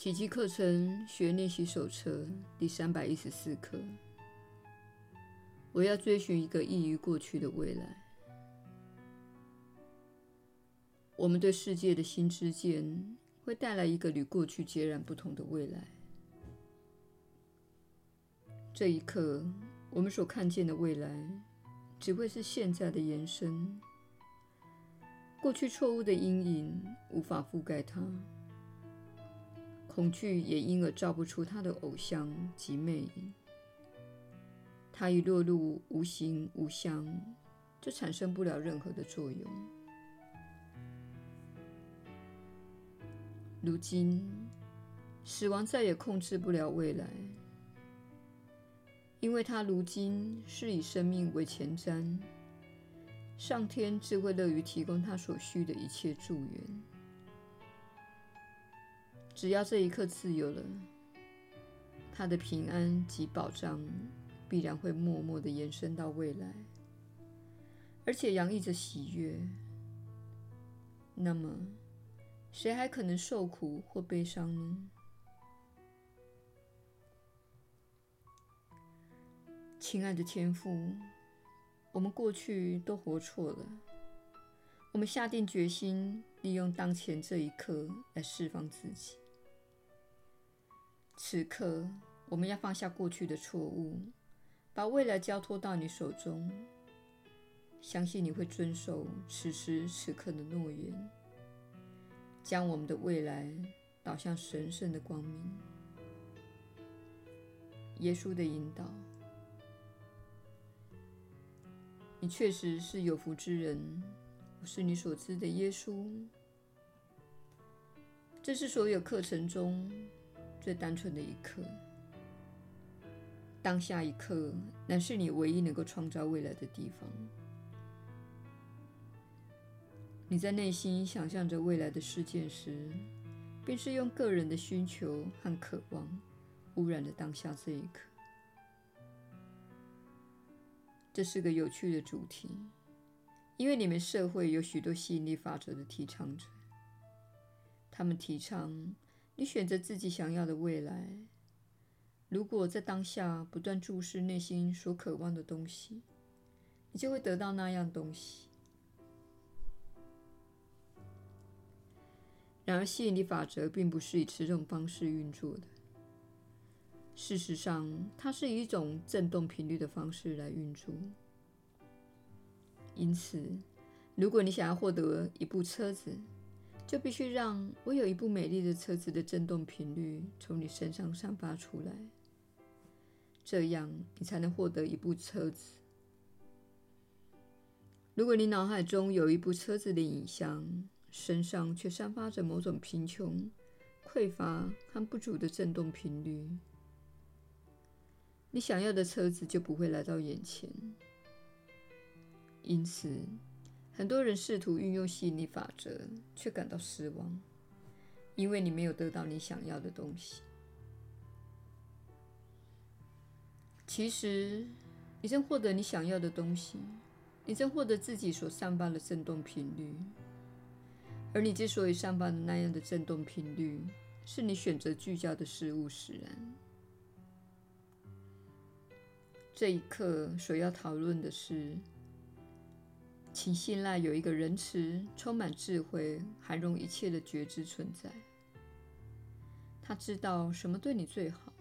奇迹课程学练习手册第三百一十四课。我要追寻一个异于过去的未来。我们对世界的新知见会带来一个与过去截然不同的未来。这一刻，我们所看见的未来只会是现在的延伸。过去错误的阴影无法覆盖它。恐惧也因而照不出他的偶像及魅影。它一落入无形无相，就产生不了任何的作用。如今，死亡再也控制不了未来，因为他如今是以生命为前瞻。上天自会乐于提供他所需的一切助缘。只要这一刻自由了，他的平安及保障必然会默默地延伸到未来，而且洋溢着喜悦。那么，谁还可能受苦或悲伤呢？亲爱的天父，我们过去都活错了，我们下定决心利用当前这一刻来释放自己。此刻，我们要放下过去的错误，把未来交托到你手中。相信你会遵守此时此刻的诺言，将我们的未来导向神圣的光明。耶稣的引导，你确实是有福之人。我是你所知的耶稣。这是所有课程中。最单纯的一刻，当下一刻，乃是你唯一能够创造未来的地方。你在内心想象着未来的事件时，便是用个人的需求和渴望污染了当下这一刻。这是个有趣的主题，因为你们社会有许多吸引力法则的提倡者，他们提倡。你选择自己想要的未来。如果在当下不断注视内心所渴望的东西，你就会得到那样东西。然而，吸引力法则并不是以此种方式运作的。事实上，它是以一种振动频率的方式来运作。因此，如果你想要获得一部车子，就必须让我有一部美丽的车子的振动频率从你身上散发出来，这样你才能获得一部车子。如果你脑海中有一部车子的影像，身上却散发着某种贫穷、匮乏和不足的振动频率，你想要的车子就不会来到眼前。因此，很多人试图运用吸引力法则，却感到失望，因为你没有得到你想要的东西。其实，你正获得你想要的东西，你正获得自己所散发的振动频率。而你之所以散发的那样的振动频率，是你选择聚焦的事物使然。这一刻所要讨论的是。请信赖有一个仁慈、充满智慧、涵容一切的觉知存在。他知道什么对你最好。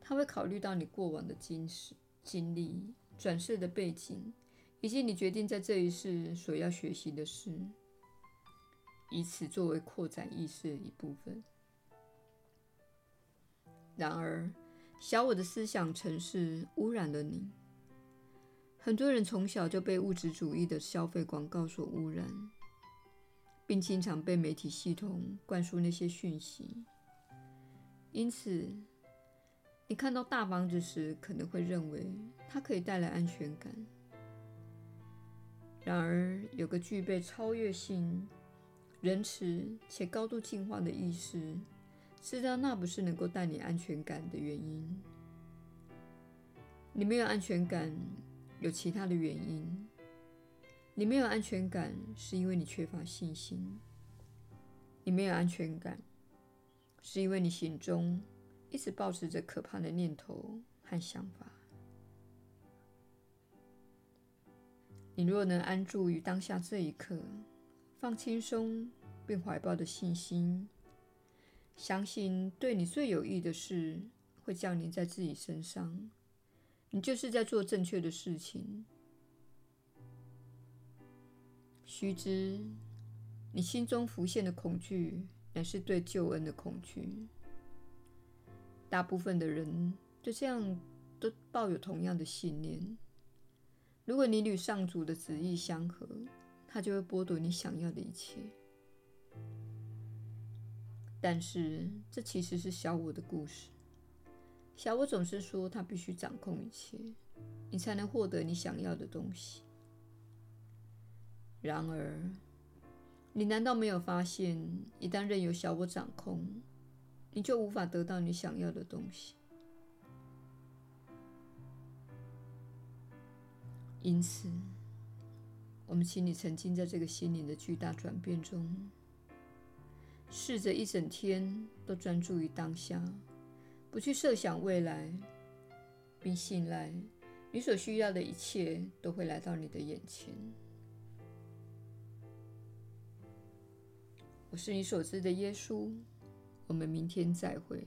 他会考虑到你过往的经史、经历、转世的背景，以及你决定在这一世所要学习的事，以此作为扩展意识的一部分。然而，小我的思想程式污染了你。很多人从小就被物质主义的消费广告所污染，并经常被媒体系统灌输那些讯息。因此，你看到大房子时，可能会认为它可以带来安全感。然而，有个具备超越性、仁慈且高度进化的意识，知道那不是能够带你安全感的原因。你没有安全感。有其他的原因，你没有安全感，是因为你缺乏信心。你没有安全感，是因为你心中一直抱持着可怕的念头和想法。你若能安住于当下这一刻，放轻松，并怀抱的信心，相信对你最有益的事会降临在自己身上，你就是在做正确的事情。须知，你心中浮现的恐惧，乃是对救恩的恐惧。大部分的人对这样都抱有同样的信念：如果你与上主的旨意相合，他就会剥夺你想要的一切。但是，这其实是小我的故事。小我总是说，他必须掌控一切，你才能获得你想要的东西。然而，你难道没有发现，一旦任由小我掌控，你就无法得到你想要的东西？因此，我们请你沉浸在这个心灵的巨大转变中，试着一整天都专注于当下，不去设想未来，并信赖你所需要的一切都会来到你的眼前。我是你所知的耶稣，我们明天再会。